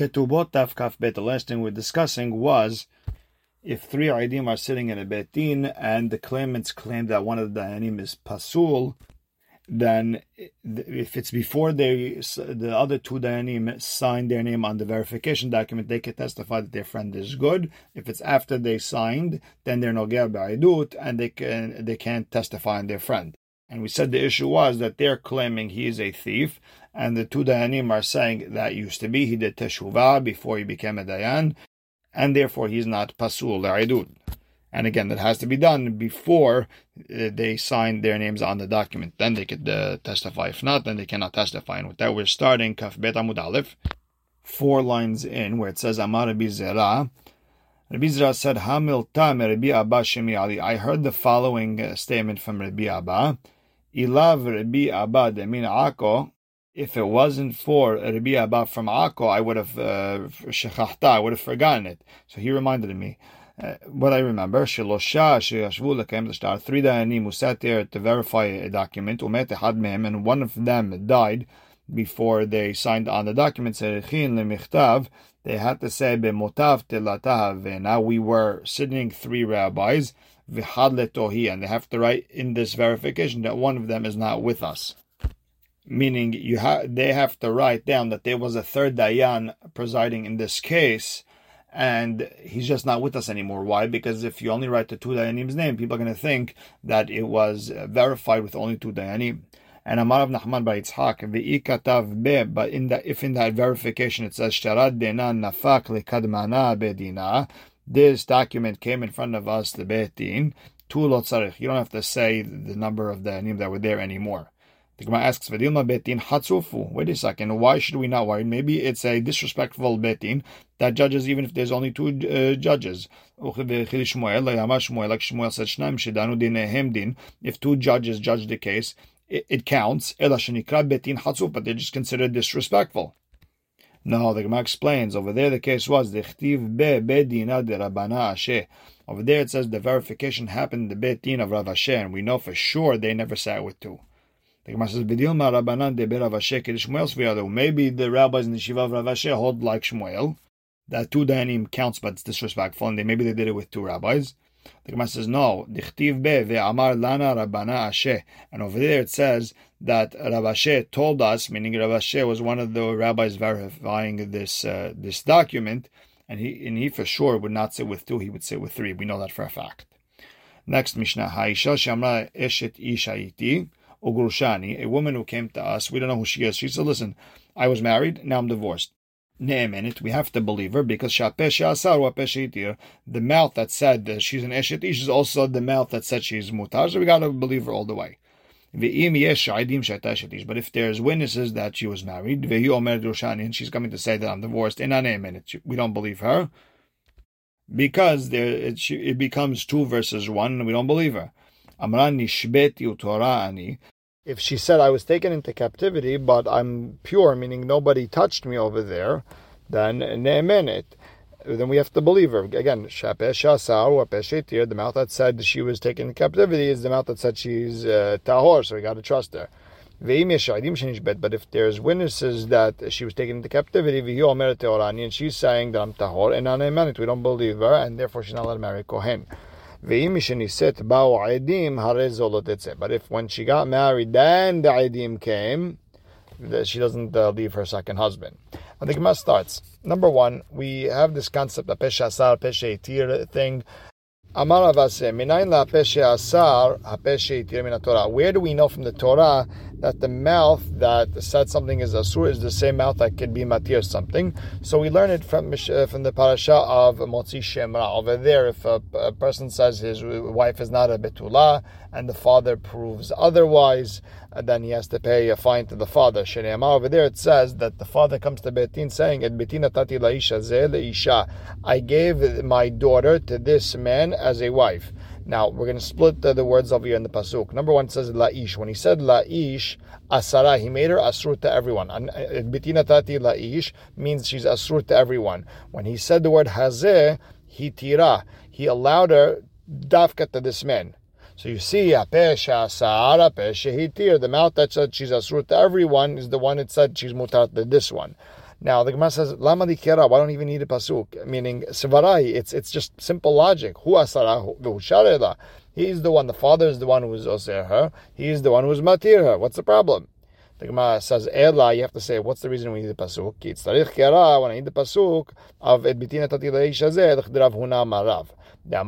Ketubot. The last thing we're discussing was if three Aidim are sitting in a Betin and the claimants claim that one of the Dayanim is Pasul, then if it's before they the other two Dayanim sign their name on the verification document, they can testify that their friend is good. If it's after they signed, then they're no Noger Ba'idut and they can they can't testify on their friend. And we said the issue was that they're claiming he is a thief, and the two Dayanim are saying that used to be he did Teshuvah before he became a Dayan, and therefore he's not pasul la'idud. And again, that has to be done before uh, they sign their names on the document. Then they could uh, testify. If not, then they cannot testify. And with that, we're starting Kaf Bet Amud Aleph, four lines in, where it says Amar Rabbi Zera. Rabbi Zera said, Hamilta Rabbi Abba Shemi Ali. I heard the following uh, statement from Rabbi Abba. Ilav Rabbi Abba Demin Ako if it wasn't for Rabbi Abba from Akko, I would have uh, I would have forgotten it. So he reminded me. Uh, what I remember, Shelosha Sheyashvu Lekem L'Shtar, three Dayanim who sat there to verify a document, Umet Ehad Mehem, and one of them died before they signed on the document, Serichin Lemichtav, they had to say Bemotav Telatav, now we were sitting three rabbis, Vihad and they have to write in this verification that one of them is not with us meaning you have they have to write down that there was a third dayan presiding in this case and he's just not with us anymore. Why? Because if you only write the two dayanim's name, people are going to think that it was uh, verified with only two dayanim. And Amar Rav Nachman bar Yitzhak, katav be, but in that if in that verification it says Sharad Dena Nafak Lekadmana Bedina, this document came in front of us, the Betin, Tu Lotzarich. You don't have to say the number of the dayanim that were there anymore. The Gemara asks, "V'dilma betin hatzufu." Wait a second. Why should we not worry? Maybe it's a disrespectful betin that judges even if there's only two uh, judges. Like Shmuel said, If two judges judge the case, it, it counts. but they're just considered disrespectful. No, the Gemara explains. Over there, the case was the chtiv be bedina de rabana ashe. Over there, it says the verification happened in the betin of Rav Ashi, and we know for sure they never sat with two. The Gemara says, "B'dilma Rabbanan de Rav Ashi Shmuel Maybe the rabbis in the shiva of Rav Ashi hold like Shmuel that two dayanim counts, but it's disrespectful, and they, maybe they did it with two rabbis. The Gemara says, "No, dichtiv be ve'amar lana Rabbana Ashe," and over there it says that Rav Ashi told us, meaning Rav Ashi was one of the rabbis verifying this uh, this document, and he and he for sure would not sit with two; he would sit with three. We know that for a fact. Next Mishnah, Haisha Shamra Eshet Ishaiti. Ugurushani, a woman who came to us. We don't know who she is. She said, Listen, I was married, now I'm divorced. minute, we have to believe her because the mouth that said that she's an eshet is also the mouth that said she's mutar, so we gotta believe her all the way. But if there's witnesses that she was married, and she's coming to say that I'm divorced, minute, we don't believe her because there it, it becomes two versus one, and we don't believe her. Amran nishbeti utorani. If she said I was taken into captivity, but I'm pure, meaning nobody touched me over there, then ne'emenet. Then we have to believe her. Again, the mouth that said she was taken into captivity is the mouth that said she's uh, tahor, so we got to trust her. But if there's witnesses that she was taken into captivity, and she's saying that I'm tahor, and we don't believe her, and therefore she's not allowed to marry Kohen. But if when she got married, then the Aidim came, she doesn't uh, leave her second husband. And the Gemara starts. Number one, we have this concept of Pesha Asar, Pesha Etir thing. Amar Minayin la Pesha Asar, Pesha Etir min Torah. Where do we know from the Torah that the mouth that said something is asur is the same mouth that could be matir something. So we learn it from uh, from the parasha of Motzi Shemra. Over there, if a, a, person says his wife is not a betula and the father proves otherwise, uh, then he has to pay a fine to the father. Shneimah over there it says that the father comes to Betin saying, "Et betina tati laisha ze leisha." I gave my daughter to this man as a wife. Now we're going to split the, the words over here in the pasuk. Number one says laish. When he said laish, asara, he made her asrut to everyone. Uh, Bitina tati laish means she's asrut to everyone. When he said the word hazeh, he tira, he allowed her dafka to this man. So you see, apesha asara pesha hitir. the mouth that said she's asrut to everyone is the one that said she's mutar to this one. Now the Gemara says, "Lama kera." Why don't even need a pasuk? Meaning sevarai. It's it's just simple logic. Hu asara He's the one. The father is the one who is oser her. He is the one who is matir her. What's the problem? The Gemara says, "Ela." You have to say, "What's the reason we need the pasuk?" It's tarich kera. When I need the pasuk of et bitina tati leish hazeh, l'chdrav huna marav. How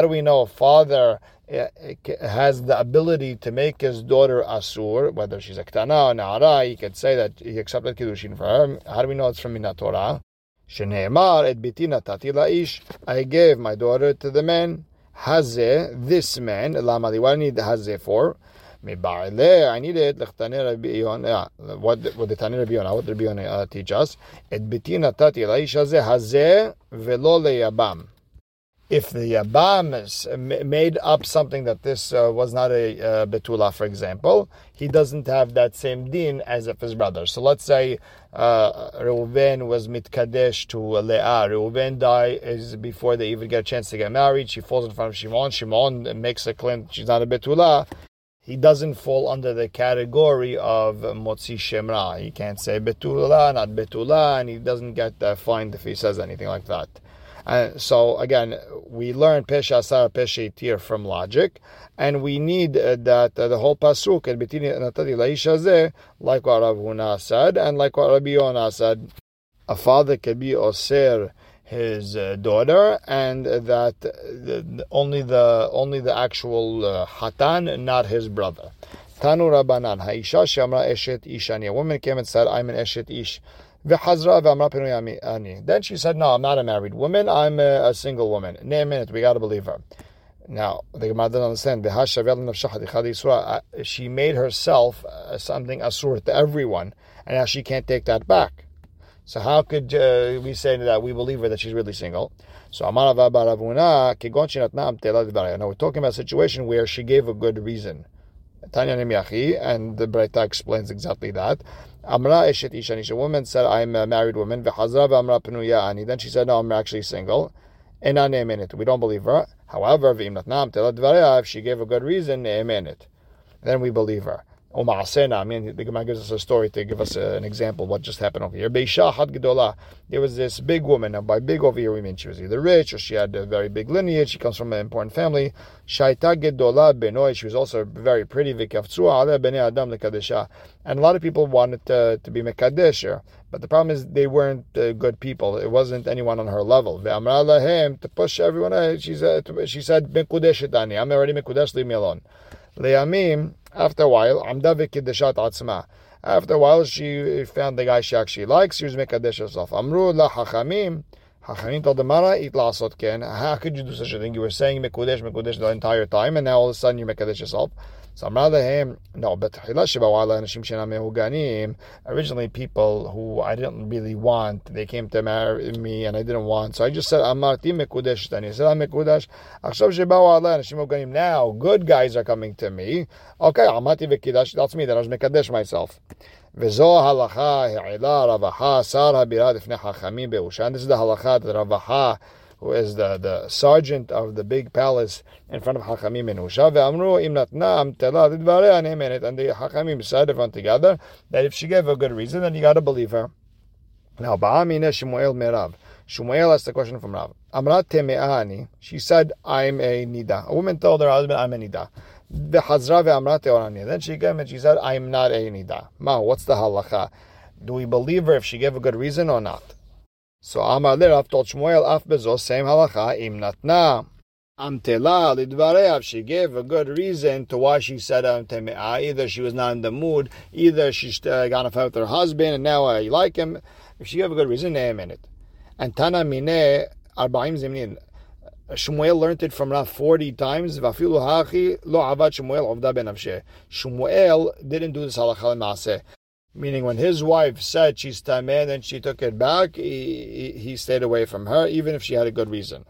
do we know a father has the ability to make his daughter asur, whether she's a ktana or na'ara, he could say that he accepted kiddushin for her. How do we know it's from Minat Torah? Sheneemar et bitina tati laish. I gave my daughter to the man. Hazeh, this man. Lama what I need hazeh for? I need it. What what the Tani Rabbi Yonah, what Rabbi Yonah uh, teach us? Et biti natati la'ish hazeh hazeh velo leyabam. If the Yabam made up something that this uh, was not a uh, Betula, for example, he doesn't have that same din as if his brother. So let's say uh, Reuven was mitkadesh to Leah. Reuven dies before they even get a chance to get married. She falls in front of Shimon. Shimon makes a claim she's not a Betula he doesn't fall under the category of Motzi Shemra. He can't say Betula, not Betula, and he doesn't get uh, fined if he says anything like that. Uh, so again, we learn Pesha Sara Pesha Tir from logic, and we need uh, that uh, the whole pasuk and Betini Natati Laisha like what Rav Huna said, and like what Rabbi Yonah said, a father can be Oser his uh, daughter, and that only the only the actual uh, hatan, not his brother. Tanu Rabbanan, Haisha Shamra Eshet Ishani. A woman came and said, I'm an Eshet Ish. Then she said, No, I'm not a married woman, I'm a, a single woman. Name minute, we got to believe her. Now, the Gemara doesn't understand. She made herself uh, something asur to everyone, and now she can't take that back. So how could uh, we say that we believe her that she's really single? So Now we're talking about a situation where she gave a good reason. Tanya and the Breita explains exactly that. Amra Eshet Ishanish, a woman said, I'm a married woman. Amra Penuya Ani. Then she said, No, I'm actually single. We don't believe her. However, if she gave a good reason, then we believe her. Umasena. I mean, the Gemara gives us a story to give us a, an example of what just happened over here. Beisha had gedola. There was this big woman. Now, by big over here, we mean she was either rich or she had a very big lineage. She comes from an important family. Shaita gedola benoi. She was also very pretty. Vikavtsua ale bnei adam lekadesha. And a lot of people wanted to, to be mekadesh But the problem is they weren't uh, good people. It wasn't anyone on her level. To push everyone. Uh, she said, she said, I'm already mekudesh. Leave me alone. Le'amim, after a while, Amda v'kiddeshat atzma. After a while, she found the guy she actually likes. She was mekadesh herself. Amru la hachamim. Hachamim told the Mara, eat lasot ken. How could you do such a thing? You were saying mekudesh, mekudesh the entire time, and now all of a sudden you mekadesh yourself. So him, no, but originally people who I didn't really want, they came to marry me and I didn't want. So I just said, Amarti mekudesh tani. I said, mekudesh. Now good guys are coming to me. Okay, Amarti vekidash. That's me. That I was mekadesh myself. וזו ההלכה העילה רווחה שר הבירה לפני חכמים באושן. This is the halacha that רווחה who is the, the sergeant of the big palace in front of Hachamim and Usha. Ve'amru im natnam tela lidvarei anemenet. And the Hachamim said, everyone together, that if she gave a good reason, then you got to believe her. Now, Shmuel asked the question from Rav. She said, I'm a nida. A woman told her husband, I'm a nida. Then she came and she said, I'm not a nida. Ma, what's the halacha? Do we believe her if she gave a good reason or not? So Amar Lerav told Shmuel af bezos same halacha im natna. Amtela lidvareav. She gave a good reason to why she said amtemea. Either she was not in the mood, either she uh, got a fight with her husband and now I like him. If she gave a good reason, name in it. And Tana mine arbaim zimnin. Shmuel learned it from Rav 40 times. Vafilu hachi lo avad Shmuel ovda ben Shmuel didn't do this halacha. Meaning, when his wife said she's tameh, and she took it back, he, he stayed away from her, even if she had a good reason.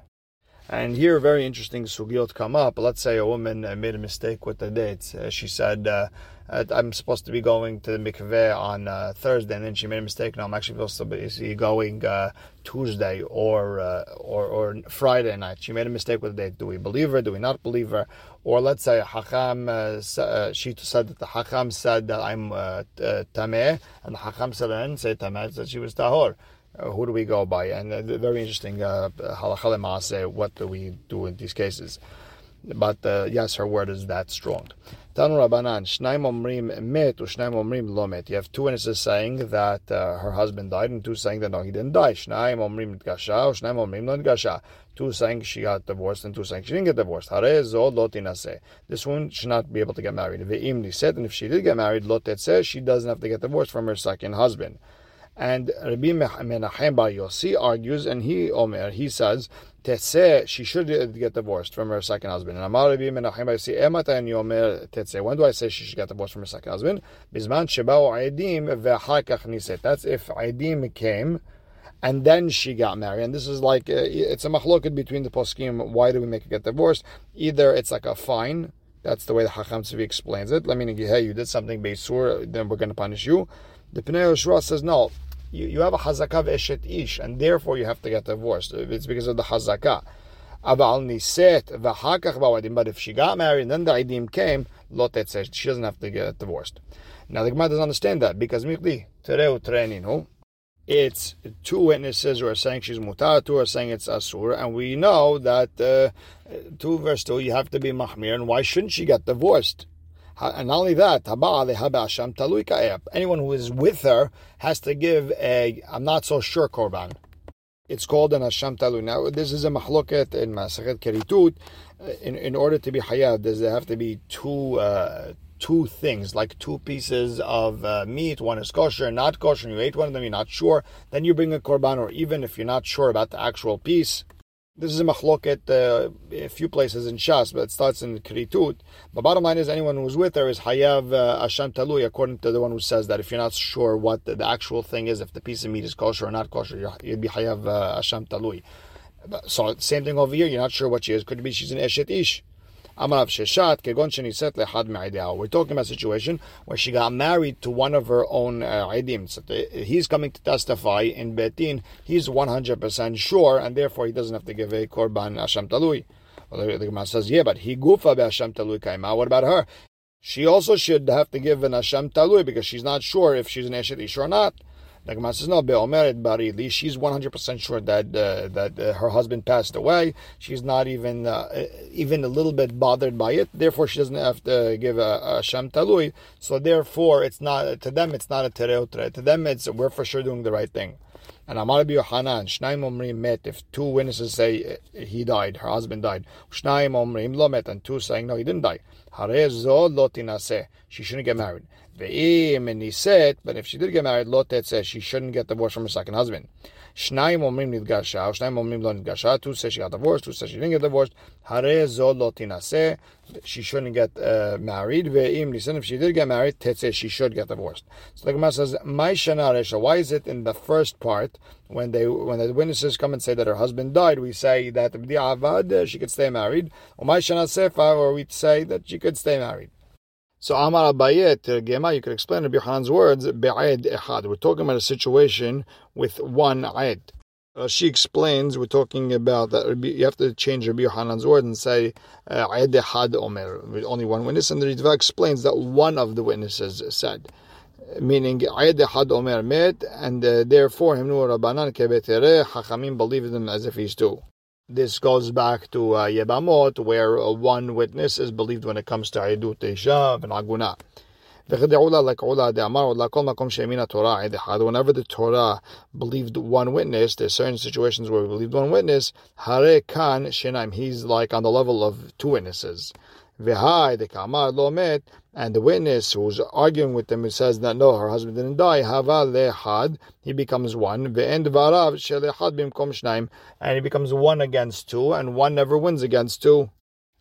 And here, very interesting sugyot come up. Let's say a woman uh, made a mistake with the dates. Uh, she said, uh, I'm supposed to be going to the mikveh on uh, Thursday, and then she made a mistake. No, I'm actually supposed to be going uh, Tuesday or, uh, or or Friday night. She made a mistake with the date. Do we believe her? Do we not believe her? Or let's say Hakam, she said that the Hakam said that I'm uh, Tameh, and the Hakam said I say Tameh, that she was Tahor. Uh, who do we go by? And uh, very interesting uh, halacha what do we do in these cases? But uh, yes, her word is that strong. Tanu Rabbanan, Shnaim Omrim Met, Ushnaim Omrim Lo Met. You have two witnesses saying that uh, her husband died, and two saying that no, he didn't die. Shnaim Omrim Gasha, Ushnaim Omrim Lo Gasha. Two saying she got divorced, and two saying she didn't get divorced. This woman should not be able to get married. Ve'im said, and if she did get married, Lotet says she doesn't have to get divorced from her second husband. And Rabbi Menachem Bar Yossi argues, and he Omer he says, Tetse, she should get divorced from her second husband. And Amar Rabbi Menachem Bar Yossi, and Yomer Tetse. When do I say she should get divorced from her second husband? Bizman Shebao Aidim ve'hakach niset. That's if Aidim came and then she got married. And this is like uh, it's a machloket between the poskim. Why do we make her get divorced? Either it's like a fine. That's the way the Hacham Tzvi explains it. Let me hey, you did something beisur, then we're going to punish you. The Pnei Yoshua says, no, you, you have a hazakah eshet ish, and therefore you have to get divorced. It's because of the hazakah. Aval niset v'hakach ba'adim. But if she got married and then the idim came, lot says she doesn't have to get divorced. Now the Gemara doesn't understand that because mikli tereu treninu. It's two witnesses who are saying she's mutar, two are saying it's asur, and we know that uh, two verse two you have to be mahmir, and why shouldn't she get divorced? And not only that, anyone who is with her has to give a, I'm not so sure, korban. It's called an Hasham Talu. Now, this is a mahloket in Masachet Keritut. In, in order to be hayab, does there have to be two uh, two things, like two pieces of uh, meat. One is kosher, and not kosher. And you ate one of them, you're not sure. Then you bring a korban, or even if you're not sure about the actual piece, this is a machloket uh, a few places in Shas, but it starts in Kritut. The bottom line is anyone who's with her is Hayav uh, Asham Talui, according to the one who says that if you're not sure what the, the, actual thing is, if the piece of meat is kosher or not kosher, you'd be Hayav uh, Asham Talui. So, same thing over here, you're not sure what she is. Could be she's an Eshet Ish. Amar Rav Sheshet, Kegon Sheniset Lehad Me'ideh. We're talking about a situation where she got married to one of her own uh, Idim. So he's coming to testify in Betin. He's 100% sure, and therefore he doesn't have to give a Korban Asham Talui. Well, the, Gemara says, yeah, but he gufa be'asham talui kaima. What about her? She also should have to give an asham talui because she's not sure if she's an eshet ish or not. The Gemara says, no, Be'omeret Barili, she's 100% sure that uh, that uh, her husband passed away. She's not even uh, even a little bit bothered by it. Therefore, she doesn't have to give a, a Sham Talui. So therefore, it's not, to them, it's not a Tereotre. To them, it's, we're for sure doing the right thing. And Amar Yohanan, Shnaim Omrim met, if two witnesses say uh, he died, her husband died, Shnaim Omrim lo met, and two saying no, he didn't die. Harezo lotinase, she shouldn't get married. Ve'im said, but if she did get married, Lotet says she shouldn't get divorced from her second husband. Shnaim omrim nidgasha, shnaim omrim lo nidgasha. Two say she got divorced, two say she didn't get divorced. Hare zo lo tinase, she shouldn't get uh, married. Ve'im listen, if she did get married, tetze, she should get divorced. So the Gemara says, my shana why is it in the first part, when they when the witnesses come and say that her husband died, we say that uh, she could stay married. My shana sefa, or we say that she could stay married. So Amar Abayet, Gema, you could explain Rabbi Yohanan's words, Be'ed Echad. We're talking about a situation with one Aed. Uh, she explains, we're talking about that you have to change Rabbi Yohanan's words and say Aed Echad Omer, with only one witness, and the Ritva explains that one of the witnesses said. Meaning, Aed Echad Omer met, and uh, therefore, Himnu Rabbanan Kebetere, Hachamim believe in him as if he's two. This goes back to uh, Yebamot, where uh, one witness is believed when it comes to Aidut Isha and Aguna. Whenever the Torah believed one witness, there's certain situations where we believed one witness. Hare shenaim. He's like on the level of two witnesses. V'hai the kamar lo met, and the witness who's arguing with them who says that no, her husband didn't die, hava lehad, he becomes one. Ve'end varav shelechad bimkom shnaim, and he becomes one against two, and one never wins against two.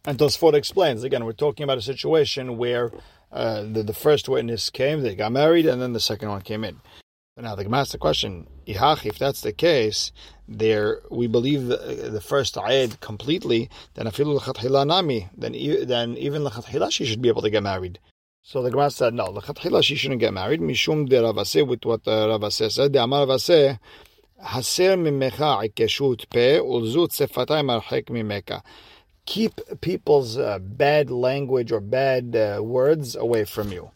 And Tosfot explains again, we're talking about a situation where uh, the, the first witness came, they got married, and then the second one came in. But now the Gemara asks the question: if that's the case, there we believe the, the first ayed completely. Then afilu lechatchila nami. Then then even lechatchila she should be able to get married. So the Gemara said no. Lechatchila she shouldn't get married. Mishum de Rav Assi with what uh, Rav Assi said. The Amar Rav Assi. Haser mimecha ikeshut pe ulzut sefatay marhek mimeka keep people's uh, bad language or bad uh, words away from you.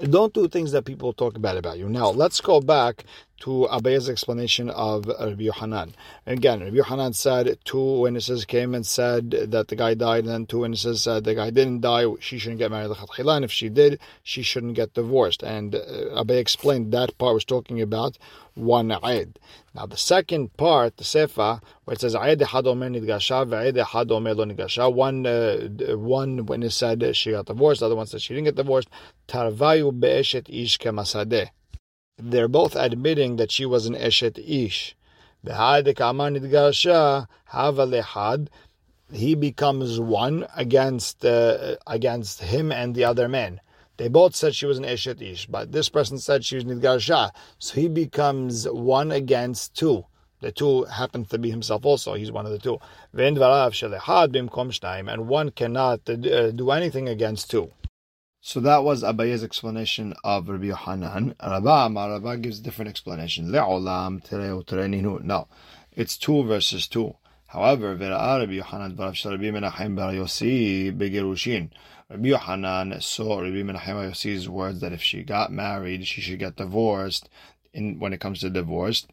Don't do things that people talk bad about you. Now, let's go back to Abaye's explanation of Rabbi Yohanan. Again, Rabbi Yohanan said two witnesses came and said that the guy died, and then two witnesses said the guy didn't die, she shouldn't get married. to And if she did, she shouldn't get divorced. And uh, Abaye explained that part was talking about one Eid. Now, the second part, the Sefa, where it says Eid Ehad Omer Nidgasha, Ve'ed Ehad Omer Lo Nidgasha, one, uh, one witness said she got divorced, the other one said she didn't get divorced. Tarvayu Be'eshet Ish Kemasadeh they're both admitting that she was an Eshet Ish. He becomes one against uh, against him and the other man. They both said she was an Eshet Ish, but this person said she was Nidgarsha. So he becomes one against two. The two happens to be himself also. He's one of the two. And one cannot uh, do anything against two. So that was Abaye's explanation of Rabbi Yohanan. Rabba Rabba gives a different explanation. No, it's two verses two. However, Rabbi Yohanan Rabbi Menachem Bar Yossi Begerushin. Rabbi Yohanan saw Rabbi Menachem Bar Yossi's words that if she got married, she should get divorced. In when it comes to divorce,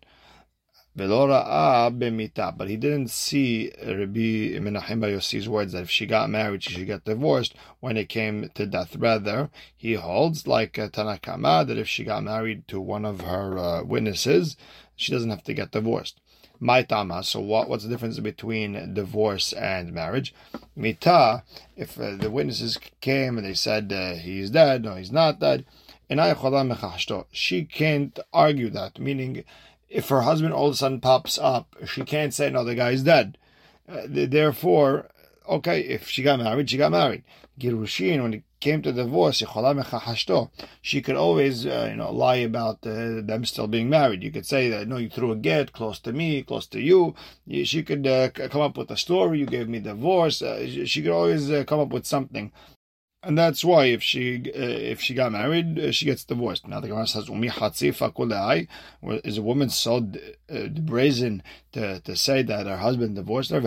but he didn't see Rabbi Menachem Bar Yossi's words that if she got married, she should get divorced when it came to death. Rather, he holds, like Tanakama, that if she got married to one of her uh, witnesses, she doesn't have to get divorced. Maitama. So what, what's the difference between divorce and marriage? Mita, if uh, the witnesses came and they said uh, he's dead, no, he's not dead, she can't argue that, meaning if her husband all of a sudden pops up, she can't say, no, the guy's dead. Uh, therefore, okay, if she got married, she got married. Girushin, when it came to divorce, she could always, uh, you know, lie about uh, them still being married. You could say that, no, you threw a get close to me, close to you. She could uh, come up with a story. You gave me divorce. Uh, she could always uh, come up with something and that's why if she uh, if she got married, uh, she gets divorced. Now the Gemara says, "Umi Is a woman so uh, brazen to, to say that her husband divorced her?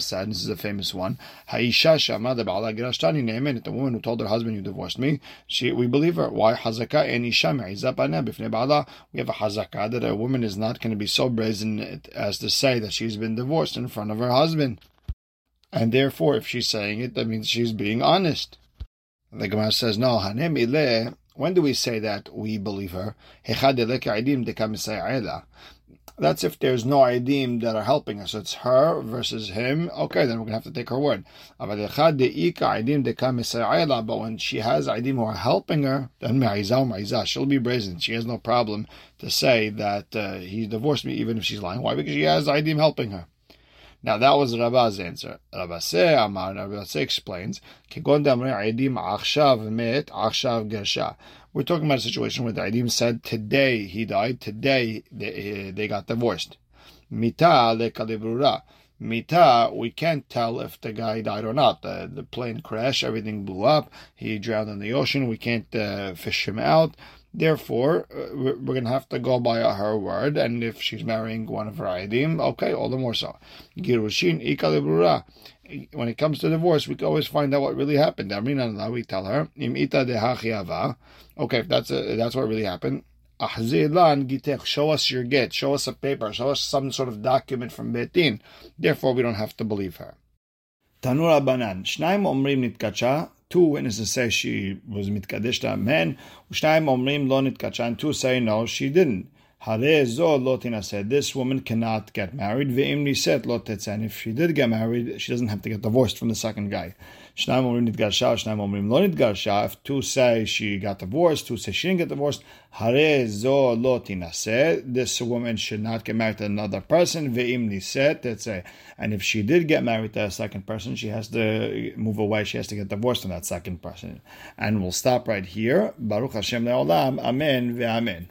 said, this is a famous one. The woman who told her husband, "You divorced me," she we believe her. Why hazaka and We have a hazaka that a woman is not going to be so brazen as to say that she's been divorced in front of her husband. And therefore, if she's saying it, that means she's being honest. The Gemara says, no, when do we say that we believe her? That's if there's no idim that are helping us. It's her versus him. Okay, then we're going to have to take her word. But when she has idim who are helping her, then she'll be brazen. She has no problem to say that uh, he divorced me even if she's lying. Why? Because she has idim helping her. Now that was Rabba's answer. Rabbase Amar, Rabbase explains, We're talking about a situation where the Aidim said, today he died, today they, they got divorced. Mita le Mita, we can't tell if the guy died or not. The, the plane crashed, everything blew up, he drowned in the ocean, we can't uh, fish him out. Therefore, uh, we're going to have to go by her word, and if she's marrying one of her idim, okay, all the more so. Girushin. When it comes to divorce, we can always find out what really happened. We tell her, Okay, if that's a, that's what really happened. Show us your get. Show us a paper. Show us some sort of document from Betin. Therefore, we don't have to believe her. Tanura banan. Shnaim omrim nitkacha Two witnesses say she was mitkadesh amen. Ushtaim omrim lo nitkachan. Two say no, she didn't. Hare zo lotina said this woman cannot get married. Ve'im said lo And if she did get married, she doesn't have to get divorced from the second guy. Shnaim omrim nitgarsha, shnaim omrim lo nitgarsha. If two say she got divorced, two say she didn't get divorced, hare zo lo. This woman should not get married to another person. Ve'im niset, tetzeh. And if she did get married to a second person, she has to move away. She has to get divorced from that second person. And we'll stop right here. Baruch Hashem le'olam. Amen ve'amen.